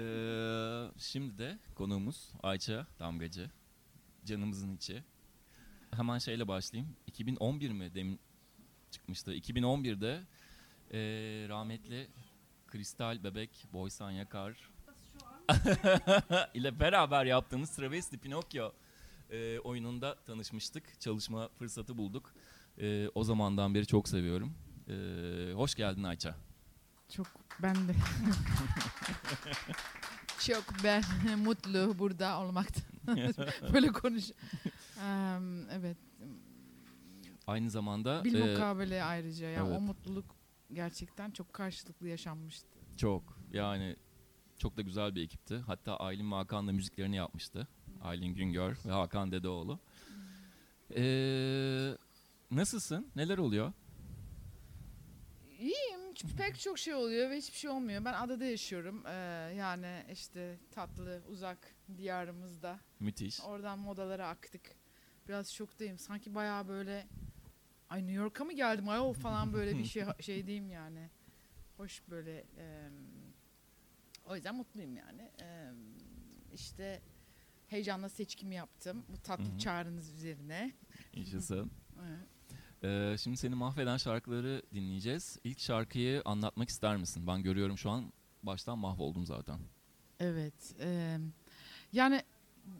Ee, şimdi de konuğumuz Ayça Damgacı. Canımızın içi. Hemen şeyle başlayayım. 2011 mi demin çıkmıştı. 2011'de ee, rahmetli Kristal Bebek Boysan Yakar ile beraber yaptığımız Travesti Pinokyo ee, oyununda tanışmıştık. Çalışma fırsatı bulduk. Ee, o zamandan beri çok seviyorum. Ee, hoş geldin Ayça. Çok ben de. Çok ben mutlu burada olmaktan. Böyle konuş. Em, evet. Aynı zamanda Bir ee, mukabele ayrıca ya evet. o mutluluk gerçekten çok karşılıklı yaşanmıştı. Çok yani çok da güzel bir ekipti. Hatta Aylin ve Hakan da müziklerini yapmıştı. Aylin Güngör ve Hakan Dedeoğlu. Ee, nasılsın? Neler oluyor? Pek çok şey oluyor ve hiçbir şey olmuyor. Ben adada yaşıyorum. Ee, yani işte tatlı, uzak diyarımızda. Müthiş. Oradan modalara aktık. Biraz şoktayım. Sanki bayağı böyle ay New York'a mı geldim ayol falan böyle bir şey şey diyeyim yani. Hoş böyle em, o yüzden mutluyum yani. Em, işte heyecanla seçkimi yaptım. Bu tatlı çağrınız üzerine. Yaşasın. Evet. Ee, şimdi seni mahveden şarkıları dinleyeceğiz. İlk şarkıyı anlatmak ister misin? Ben görüyorum şu an baştan mahvoldum zaten. Evet. em, yani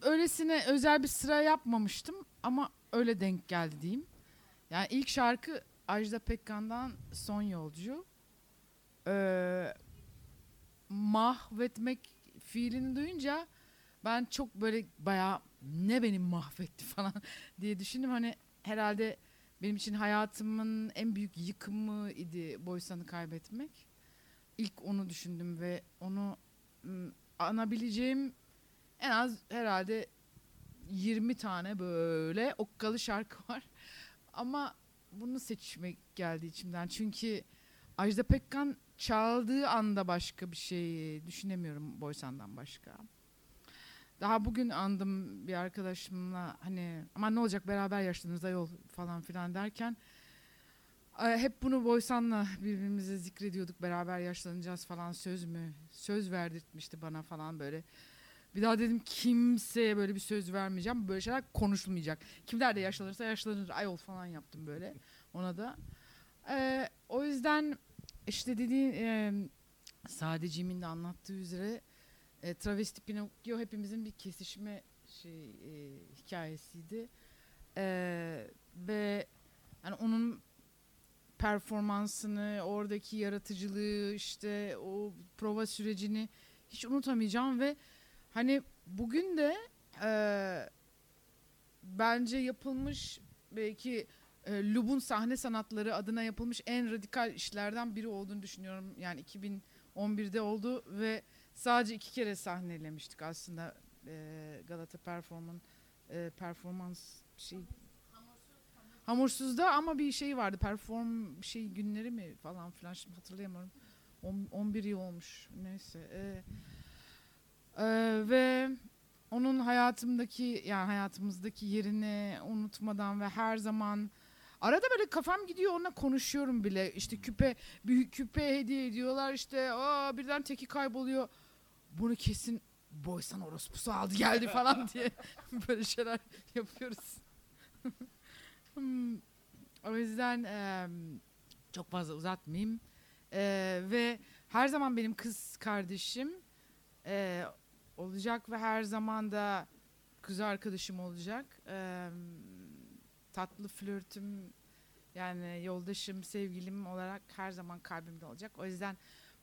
öylesine özel bir sıra yapmamıştım ama öyle denk geldi diyeyim. Yani ilk şarkı Ajda Pekkan'dan Son Yolcu. Ee, mahvetmek fiilini duyunca ben çok böyle bayağı ne beni mahvetti falan diye düşündüm. Hani herhalde benim için hayatımın en büyük yıkımı idi Boysan'ı kaybetmek. İlk onu düşündüm ve onu anabileceğim en az herhalde 20 tane böyle okkalı şarkı var. Ama bunu seçmek geldi içimden. Çünkü Ajda Pekkan çaldığı anda başka bir şey düşünemiyorum Boysan'dan başka. Daha bugün andım bir arkadaşımla hani ama ne olacak beraber yaşlanırız ayol falan filan derken e, hep bunu Boysan'la birbirimize zikrediyorduk beraber yaşlanacağız falan söz mü? Söz verdirtmişti bana falan böyle. Bir daha dedim kimseye böyle bir söz vermeyeceğim. Böyle şeyler konuşulmayacak. Kimler de yaşlanırsa yaşlanır ayol falan yaptım böyle ona da. Ee, o yüzden işte dediğin e, Sadeciğimin de anlattığı üzere e, Travesti Pinokyo hepimizin bir kesişme şey e, hikayesiydi. E, ve yani onun performansını, oradaki yaratıcılığı, işte o prova sürecini hiç unutamayacağım ve hani bugün de e, bence yapılmış belki e, Lub'un sahne sanatları adına yapılmış en radikal işlerden biri olduğunu düşünüyorum. Yani 2011'de oldu ve sadece iki kere sahnelemiştik aslında e, Galata Performan e, performans şey Hamursuz'da ama bir şey vardı. Perform şey günleri mi falan filan şimdi hatırlayamıyorum. On- 11 yıl olmuş. Neyse. E, e, ve onun hayatımdaki yani hayatımızdaki yerini unutmadan ve her zaman arada böyle kafam gidiyor onunla konuşuyorum bile. İşte küpe büyük küpe hediye ediyorlar işte aa birden teki kayboluyor. Bunu kesin Boysan orospusu aldı geldi falan diye böyle şeyler yapıyoruz. Hmm, o yüzden em, çok fazla uzatmayayım. Eee, ve her zaman benim kız kardeşim eee, olacak ve her zaman da kız arkadaşım olacak. Eee, tatlı flörtüm yani yoldaşım, sevgilim olarak her zaman kalbimde olacak. O yüzden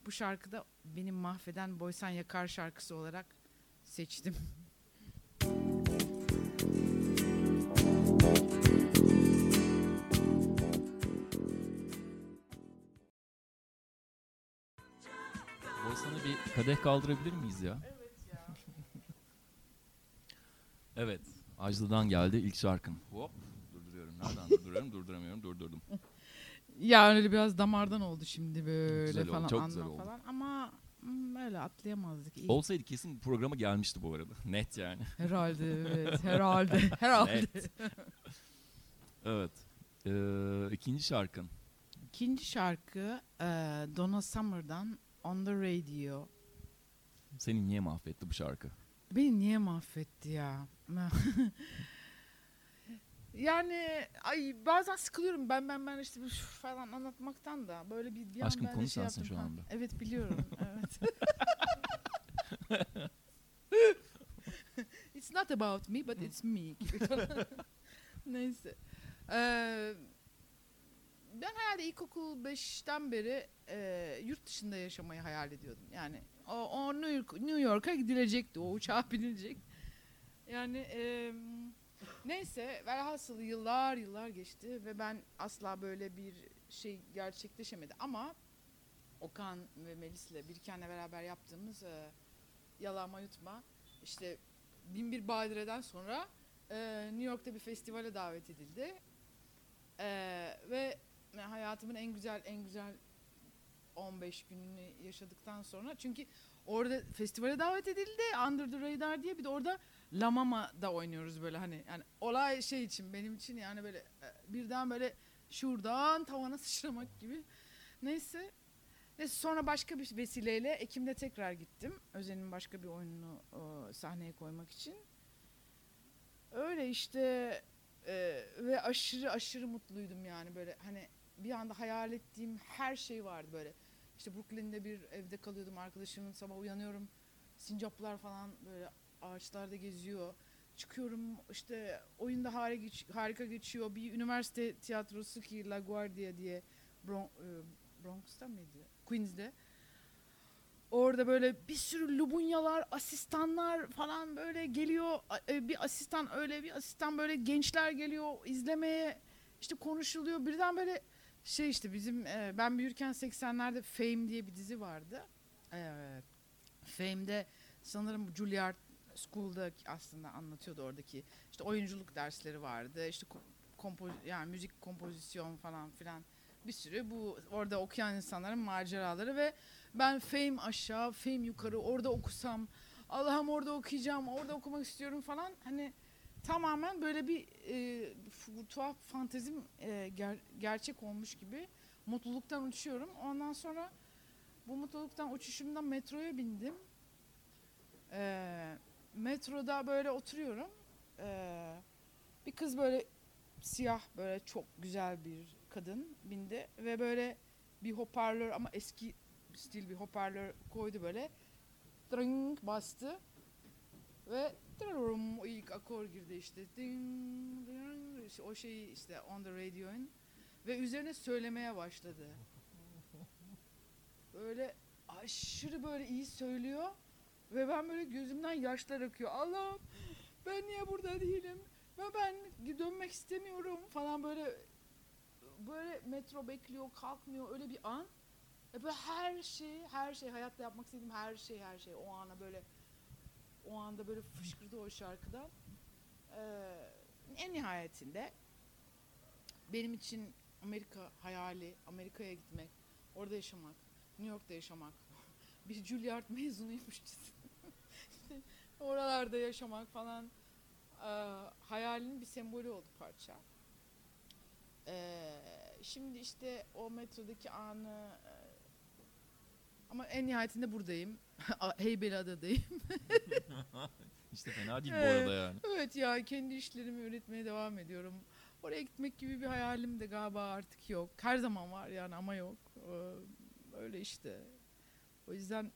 bu şarkıda benim mahveden Boysan Yakar şarkısı olarak seçtim. Boysan'a bir kadeh kaldırabilir miyiz ya? Evet. Ajlı'dan geldi ilk şarkın. Hop. Durduruyorum. Nereden durduruyorum? Durduramıyorum. Durdurdum. Ya öyle biraz damardan oldu şimdi böyle Güzel oldu, falan çok güzel oldu. falan ama hmm, öyle atlayamazdık. İyi. Olsaydı kesin programa gelmişti bu arada. Net yani. Herhalde evet herhalde herhalde. Net. Evet. Ee, ikinci şarkın. İkinci şarkı e, Donna Summer'dan On The Radio. Seni niye mahvetti bu şarkı? Beni niye mahvetti ya? Yani ay bazen sıkılıyorum ben ben ben işte falan anlatmaktan da böyle bir, bir Aşkım konu şey sensin şu Ha, anda. Evet biliyorum. evet. it's not about me but it's me. gibi. Neyse. Ee, ben herhalde ilkokul 5'ten beri e, yurt dışında yaşamayı hayal ediyordum. Yani o, o New, York, New York'a gidilecekti. O uçağa binilecek. Yani e, neyse velhasıl yıllar yıllar geçti ve ben asla böyle bir şey gerçekleşemedi. Ama Okan ve Melis'le Birken'le beraber yaptığımız e, Yalama Yutma işte Binbir Badire'den sonra e, New York'ta bir festivale davet edildi. E, ve hayatımın en güzel en güzel 15 gününü yaşadıktan sonra çünkü orada festivale davet edildi Under the Radar diye bir de orada La Mama'da oynuyoruz böyle hani yani olay şey için benim için yani böyle e, birden böyle şuradan tavana sıçramak gibi. Neyse. Neyse sonra başka bir vesileyle Ekim'de tekrar gittim. Özen'in başka bir oyununu e, sahneye koymak için. Öyle işte e, ve aşırı aşırı mutluydum yani böyle hani bir anda hayal ettiğim her şey vardı böyle. İşte Brooklyn'de bir evde kalıyordum arkadaşımın sabah uyanıyorum sincaplar falan böyle ağaçlarda geziyor. Çıkıyorum işte oyunda harika, harika geçiyor. Bir üniversite tiyatrosu ki La Guardia diye Bron- e, Bronx'ta mıydı? Queens'de. Orada böyle bir sürü lubunyalar, asistanlar falan böyle geliyor. E, Bir asistan öyle bir asistan böyle gençler geliyor izlemeye. işte konuşuluyor. Birden böyle şey işte bizim e, ben büyürken 80'lerde Fame diye bir dizi vardı. Evet. Fame'de sanırım Juilliard School'da aslında anlatıyordu oradaki işte oyunculuk dersleri vardı. işte ko- kompo- yani müzik kompozisyon falan filan bir sürü bu orada okuyan insanların maceraları ve ben fame aşağı, fame yukarı orada okusam Allah'ım orada okuyacağım, orada okumak istiyorum falan hani tamamen böyle bir e, tuhaf fantezim e, ger- gerçek olmuş gibi mutluluktan uçuyorum. Ondan sonra bu mutluluktan uçuşumdan metroya bindim. Ee, metroda böyle oturuyorum. Ee, bir kız böyle siyah böyle çok güzel bir kadın bindi ve böyle bir hoparlör ama eski stil bir hoparlör koydu böyle. Tring bastı ve o ilk akor girdi işte. Ding, ding, işte o şeyi işte on the radio'un ve üzerine söylemeye başladı. Böyle aşırı böyle iyi söylüyor ve ben böyle gözümden yaşlar akıyor. Allah'ım ben niye burada değilim? Ve ben dönmek istemiyorum falan böyle böyle metro bekliyor, kalkmıyor öyle bir an. E böyle her şey, her şey hayatta yapmak istediğim her şey, her şey o ana böyle o anda böyle fışkırdı o şarkıdan. Ee, en nihayetinde benim için Amerika hayali, Amerika'ya gitmek, orada yaşamak, New York'ta yaşamak, bir Juilliard mezunuymuşçasına işte oralarda yaşamak falan e, hayalinin bir sembolü oldu parça. E, şimdi işte o metrodaki anı e, ama en nihayetinde buradayım. Heybeliada'dayım. İşte fena değil bu arada yani. evet ya kendi işlerimi üretmeye devam ediyorum. Oraya gitmek gibi bir hayalim de galiba artık yok. Her zaman var yani ama yok. Ee, Öyle işte. O yüzden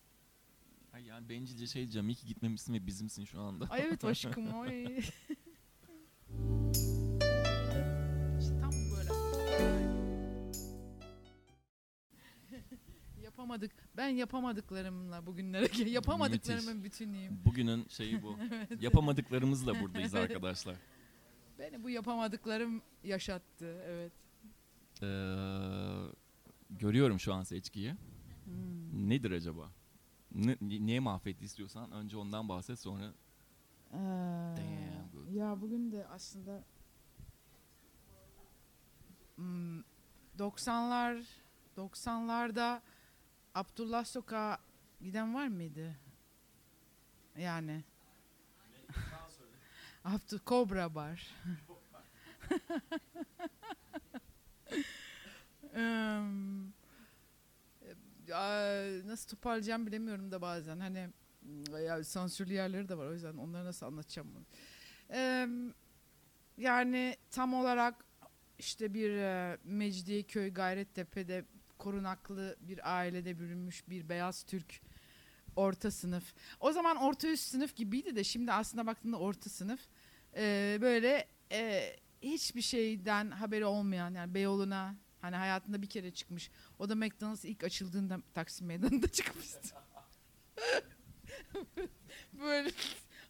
Ay yani bencilce şey diyeceğim. İyi ki gitmemişsin ve bizimsin şu anda. Ay evet aşkım ay. işte tam böyle. Yapamadık. Ben yapamadıklarımla bugünlere yapamadıklarımın bütünüyüm. Bugünün şeyi bu. Yapamadıklarımızla buradayız arkadaşlar. Beni bu yapamadıklarım yaşattı. Evet. Ee, görüyorum şu an seçkiyi. Hmm. Nedir acaba? Ne, niye mahvetti istiyorsan önce ondan bahset sonra Ee, Damn good. ya bugün de aslında hmm, 90'lar 90'larda Abdullah Sokağa giden var mıydı? Yani Abdü Kobra Bar. Ya, nasıl toparlayacağım bilemiyorum da bazen. Hani Ya sansürlü yerleri de var o yüzden onları nasıl anlatacağım bunu. Ee, yani tam olarak işte bir e, Mecidiyeköy Gayrettepe'de korunaklı bir ailede bürünmüş bir beyaz Türk orta sınıf. O zaman orta üst sınıf gibiydi de şimdi aslında baktığında orta sınıf. Ee, böyle e, hiçbir şeyden haberi olmayan yani Beyoğlu'na hani hayatında bir kere çıkmış. O da McDonald's ilk açıldığında Taksim Meydanı'nda çıkmıştı. böyle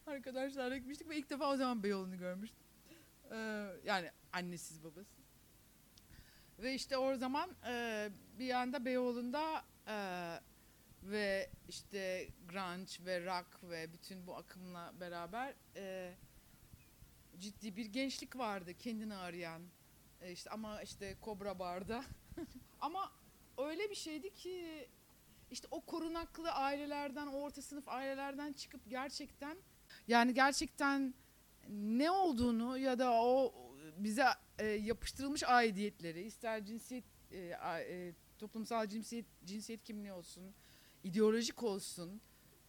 arkadaşlarla gitmiştik ve ilk defa o zaman Beyoğlu'nu görmüştüm. Ee, yani annesiz babası. Ve işte o zaman e, bir anda Beyoğlu'nda e, ve işte grunge ve rock ve bütün bu akımla beraber e, ciddi bir gençlik vardı kendini arayan. E, işte ama işte Cobra Bar'da. ama öyle bir şeydi ki işte o korunaklı ailelerden, o orta sınıf ailelerden çıkıp gerçekten yani gerçekten ne olduğunu ya da o bize e, yapıştırılmış aidiyetleri, ister cinsiyet e, e, toplumsal cinsiyet cinsiyet kimliği olsun, ideolojik olsun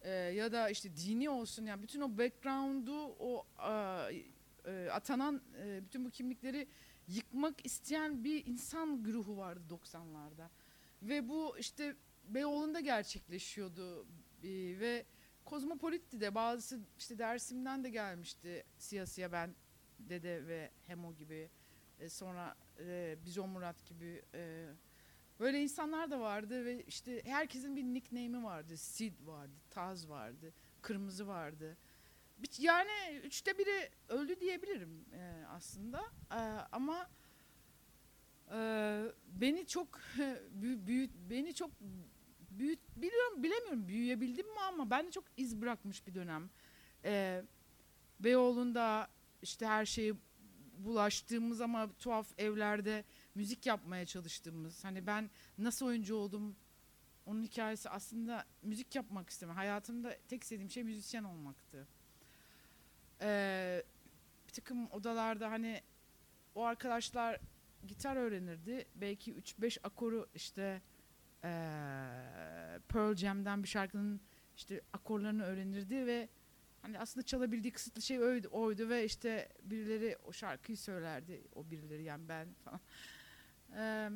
e, ya da işte dini olsun yani bütün o background'u o a, e, atanan e, bütün bu kimlikleri yıkmak isteyen bir insan güruhu vardı 90'larda. Ve bu işte Beyoğlu'nda gerçekleşiyordu e, ve kozmopolitti de bazısı işte Dersim'den de gelmişti siyasiye ben Dede ve Hemo gibi e, sonra e, Bizon Murat gibi e, böyle insanlar da vardı ve işte herkesin bir nickname'i vardı. Sid vardı, Taz vardı, Kırmızı vardı. Yani üçte biri öldü diyebilirim e, aslında E, ama e, beni çok büyü, büyü- beni çok büyüt biliyorum bilemiyorum büyüyebildim mi ama bende çok iz bırakmış bir dönem. E, Beyoğlu'nda işte her şeyi bulaştığımız ama tuhaf evlerde müzik yapmaya çalıştığımız. Hani ben nasıl oyuncu oldum onun hikayesi aslında müzik yapmak istemem. Hayatımda tek istediğim şey müzisyen olmaktı. Ee, bir takım odalarda hani o arkadaşlar gitar öğrenirdi. Belki 3-5 akoru işte ee, Pearl Jam'den bir şarkının işte akorlarını öğrenirdi ve hani aslında çalabildiği kısıtlı şey oydu, oydu ve işte birileri o şarkıyı söylerdi. O birileri yani ben falan. Ee,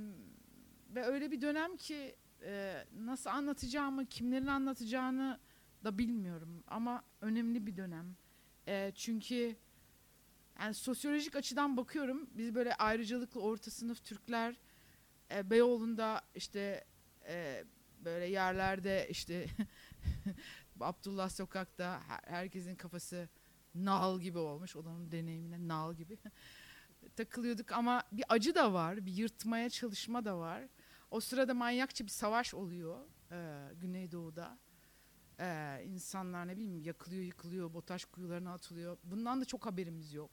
ve öyle bir dönem ki e, nasıl anlatacağımı, kimlerin anlatacağını da bilmiyorum. Ama önemli bir dönem. E, çünkü yani sosyolojik açıdan bakıyorum. Biz böyle ayrıcalıklı orta sınıf Türkler e, Beyoğlu'nda işte e, böyle yerlerde işte Abdullah Sokak'ta her- herkesin kafası nal gibi olmuş. Onun deneyimine nal gibi. Takılıyorduk ama bir acı da var. Bir yırtmaya çalışma da var. O sırada manyakça bir savaş oluyor e, Güneydoğu'da. E, insanlar ne bileyim yakılıyor yıkılıyor, botaş kuyularına atılıyor. Bundan da çok haberimiz yok.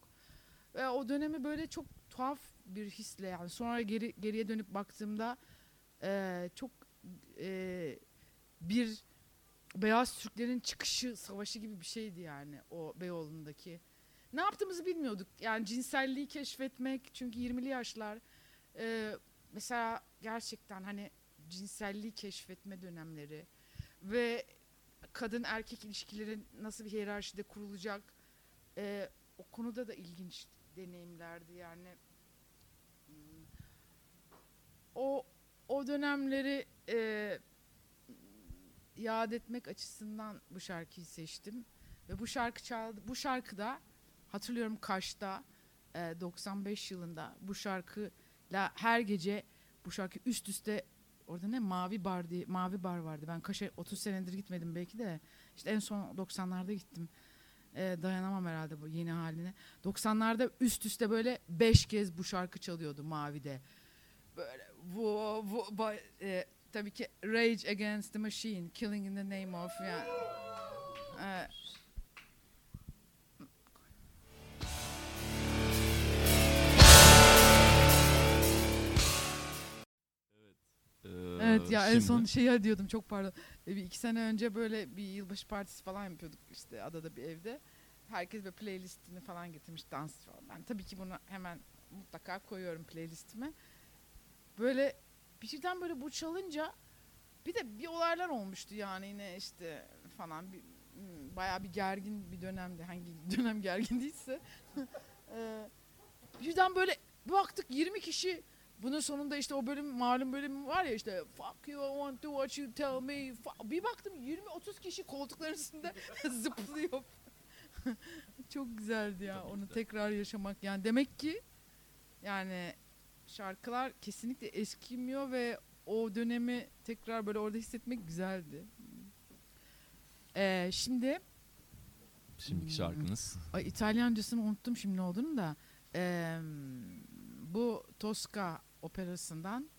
Ve o dönemi böyle çok tuhaf bir hisle yani sonra geri geriye dönüp baktığımda e, çok e, bir beyaz Türklerin çıkışı savaşı gibi bir şeydi yani o Beyoğlu'ndaki. Ne yaptığımızı bilmiyorduk. Yani cinselliği keşfetmek çünkü 20'li yaşlar e, mesela gerçekten hani cinselliği keşfetme dönemleri ve kadın erkek ilişkilerin nasıl bir hiyerarşide kurulacak? E, o konuda da ilginç deneyimlerdi yani. Hmm. o o dönemleri e, yad etmek açısından bu şarkıyı seçtim. Ve bu şarkı çaldı bu şarkıda hatırlıyorum Kaş'ta e, 95 yılında bu şarkıyla her gece bu şarkı üst üste orada ne mavi bar diye mavi bar vardı. Ben Kaş'a 30 senedir gitmedim belki de. İşte en son 90'larda gittim. E, dayanamam herhalde bu yeni haline. 90'larda üst üste böyle 5 kez bu şarkı çalıyordu Mavi'de. Böyle bu bu e, tabii ki Rage Against the Machine, Killing in the Name of yani. Ee, Evet ya en şimdi- son şey diyordum çok pardon. E, Bir iki sene önce böyle bir yılbaşı partisi falan yapıyorduk işte adada bir evde. Herkes böyle playlistini falan getirmiş dans falan. Ben tabii ki bunu hemen mutlaka koyuyorum playlistime. Böyle birden böyle bu çalınca bir de bir olaylar olmuştu yani yine işte falan bir hmm, bayağı bir gergin bir dönemdi. Hangi dönem gergin değilse. Ee, birden böyle baktık 20 kişi bunun sonunda işte o bölüm malum bölüm var ya işte fuck you I want to what you tell me. Bir baktım 20-30 kişi koltukların üstünde zıplıyor. Çok güzeldi ya Tabii onu de. tekrar yaşamak. Yani demek ki yani şarkılar kesinlikle eskimiyor ve o dönemi tekrar böyle orada hissetmek güzeldi. Ee, şimdi Şimdiki şarkınız. Ay İtalyancasını unuttum şimdi ne olduğunu da. Eee, bu Tosca operasından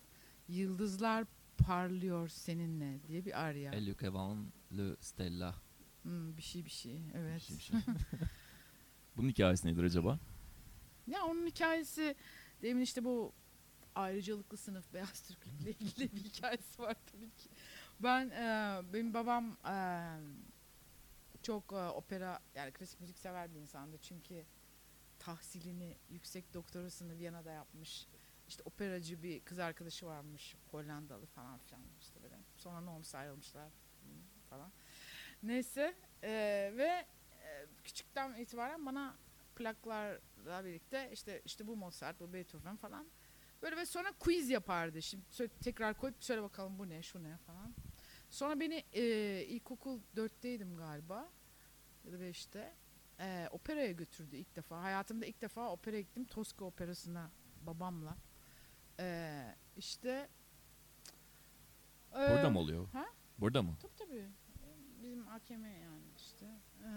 Yıldızlar Parlıyor Seninle diye bir arya. El che van le stella. Hmm, bir şey bir şey evet. Bir şey, bir şey. Bunun hikayesi nedir acaba? Ya onun hikayesi demin işte bu ayrıcalıklı sınıf beyaz Türklükle ilgili bir hikayesi var tabii ki. Ben eee, benim babam eee, çok eee, opera yani klasik müzik sever bir insandı çünkü tahsilini yüksek doktorasını Viyana'da yapmış. İşte operacı bir kız arkadaşı varmış Hollandalı falan filan işte böyle. Sonra olmuş ayrılmışlar falan. Neyse eee, ve eee, küçükten itibaren bana plaklarla birlikte işte işte bu Mozart, bu Beethoven falan. Böyle ve sonra quiz yapardı. Şimdi tekrar koyup söyle bakalım bu ne, şu ne falan. Sonra beni e, ilkokul 4'teydim galiba ya da 5'te. E, operaya götürdü ilk defa. Hayatımda ilk defa operaya gittim. Tosca operasına babamla. E, işte e, Burada mı oluyor? ha? Burada mı? Tabii tabii. Bizim AKM yani işte. Ee,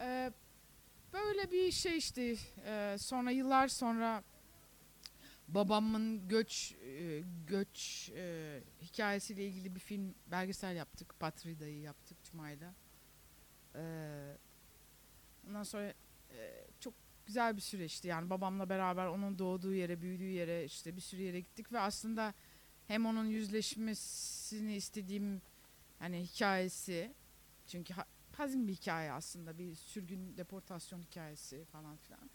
e, böyle bir şey işte. Ee, sonra yıllar sonra babamın göç e, göç e, hikayesiyle ilgili bir film belgesel yaptık. Patrida'yı yaptık Cuma'yla. Ondan sonra çok güzel bir süreçti. Yani babamla beraber onun doğduğu yere, büyüdüğü yere işte bir sürü yere gittik ve aslında hem onun yüzleşmesini istediğim hani hikayesi çünkü ha- hazin bir hikaye aslında bir sürgün deportasyon hikayesi falan filan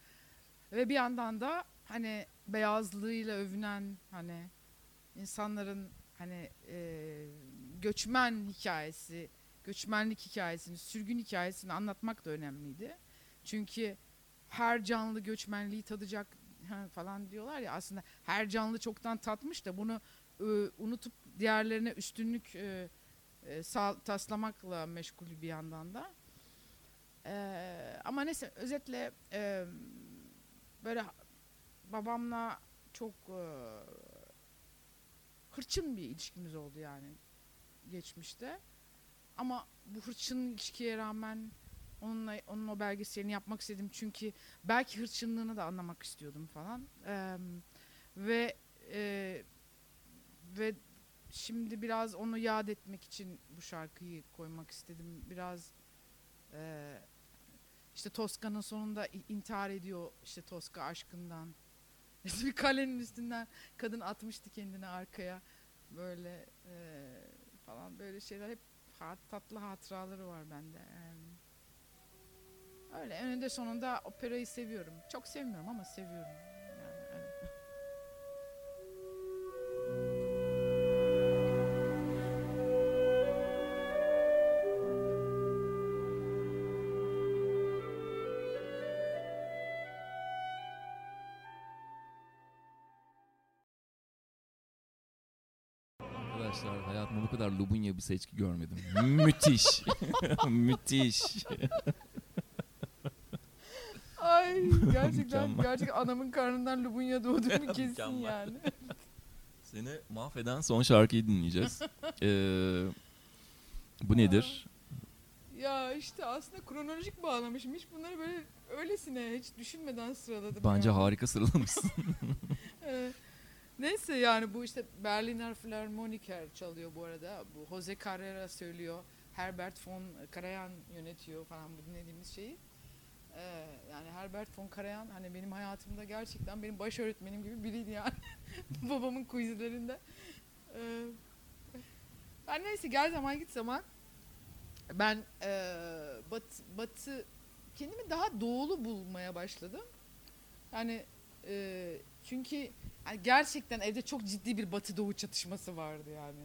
ve bir yandan da hani beyazlığıyla övünen hani insanların hani e, göçmen hikayesi göçmenlik hikayesini sürgün hikayesini anlatmak da önemliydi çünkü her canlı göçmenliği tadacak falan diyorlar ya aslında her canlı çoktan tatmış da bunu e, unutup diğerlerine üstünlük e, e, sağ- taslamakla meşgul bir yandan da. E, ama neyse özetle e, böyle babamla çok e, hırçın bir ilişkimiz oldu yani geçmişte. Ama bu hırçın ilişkiye rağmen onunla onun o belgeselini yapmak istedim çünkü belki hırçınlığını da anlamak istiyordum falan. E, ve e, ve şimdi biraz onu yad etmek için bu şarkıyı koymak istedim. Biraz e, işte Toska'nın sonunda intihar ediyor işte Toska aşkından. bir kalenin üstünden kadın atmıştı kendini arkaya. Böyle e, falan böyle şeyler hep ha- tatlı hatıraları var bende. Öyle önünde sonunda operayı seviyorum. Çok sevmiyorum ama seviyorum. Arkadaşlar hayatımda bu kadar lubunya bir seçki görmedim. Müthiş. Müthiş. Ay gerçekten Mükemmel. gerçekten anamın karnından lubunya doğduğumu kesin Mükemmel. yani. Seni mahveden son şarkıyı dinleyeceğiz. Ee, bu nedir? Ya işte aslında kronolojik bağlamışım. Hiç bunları böyle öylesine hiç düşünmeden sıraladım. Bence yani. harika sıralamışsın. Ee, Neyse yani bu işte Berliner Philharmoniker çalıyor bu arada. Bu Jose Carrera söylüyor. Herbert von Karajan yönetiyor falan bu dinlediğimiz şeyi. Ee, yani Herbert von Karajan hani benim hayatımda gerçekten benim baş öğretmenim gibi biriydi yani. Babamın quizlerinde. Ee, ben neyse gel zaman git zaman ben ee, bat, batı kendimi daha doğulu bulmaya başladım. Yani ee, çünkü yani gerçekten evde çok ciddi bir batı doğu çatışması vardı yani.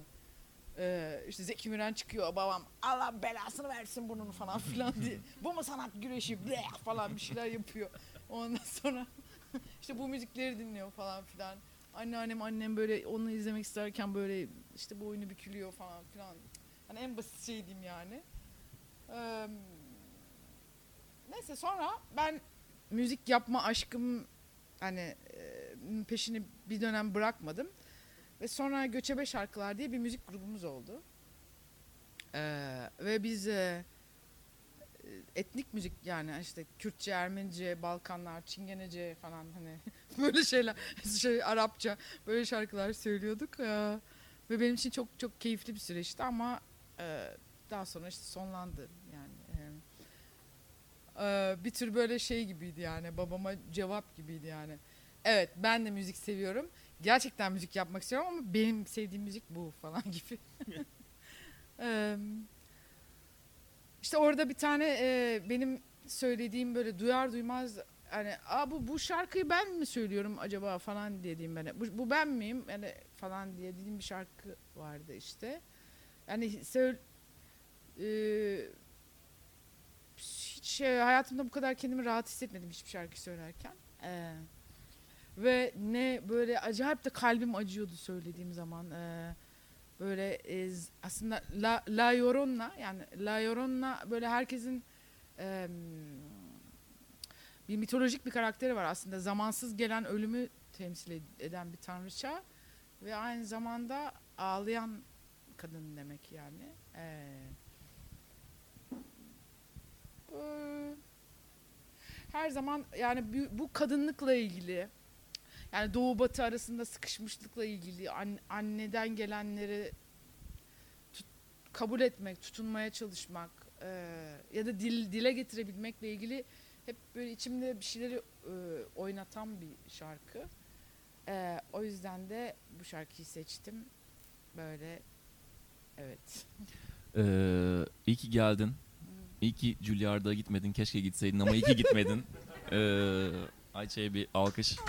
Ee, işte Zeki Müren çıkıyor babam Allah belasını versin bunun falan filan diye. Bu mu sanat güreşi Bleh falan bir şeyler yapıyor. Ondan sonra işte bu müzikleri dinliyor falan filan. Anneannem annem böyle onu izlemek isterken böyle işte boynu bükülüyor falan filan. Hani en basit şey diyeyim yani. Ee, neyse sonra ben müzik yapma aşkım hani peşini bir dönem bırakmadım. Ve sonra Göçebe Şarkılar diye bir müzik grubumuz oldu. Ve biz etnik müzik yani işte Kürtçe, Ermenice, Balkanlar, Çingenece falan hani böyle şeyler, şey Arapça böyle şarkılar söylüyorduk. Ve benim için çok çok keyifli bir süreçti ama daha sonra işte sonlandı e, bir tür böyle şey gibiydi yani babama cevap gibiydi yani. Evet ben de müzik seviyorum. Gerçekten müzik yapmak istiyorum ama benim sevdiğim müzik bu falan gibi. Eee işte orada bir tane e, benim söylediğim böyle duyar duymaz hani Aa, bu bu şarkıyı ben mi söylüyorum acaba falan dediğim ben. Bu, bu ben miyim? Yani falan diye dediğim bir şarkı vardı işte. Yani söyle hiç şey, hayatımda bu kadar kendimi rahat hissetmedim hiçbir şarkı söylerken. Ee, ve ne böyle acayip de kalbim acıyordu söylediğim zaman. Ee, böyle e, aslında La, La Llorona yani La Llorona böyle herkesin e, bir mitolojik bir karakteri var aslında. Zamansız gelen ölümü temsil ed- eden bir tanrıça ve aynı zamanda ağlayan kadın demek yani. Bu- her zaman yani bu, kadınlıkla ilgili yani doğu batı arasında sıkışmışlıkla ilgili an- anneden gelenleri tut- kabul etmek, tutunmaya çalışmak e, ya da dil dile getirebilmekle ilgili hep böyle içimde bir şeyleri e, oynatan bir şarkı. E, o yüzden de bu şarkıyı seçtim. Böyle evet. Ee, iyi ki geldin. İyi ki Juilliard'a gitmedin. Keşke gitseydin ama iyi ki gitmedin. Ee, Ayça'ya bir alkış.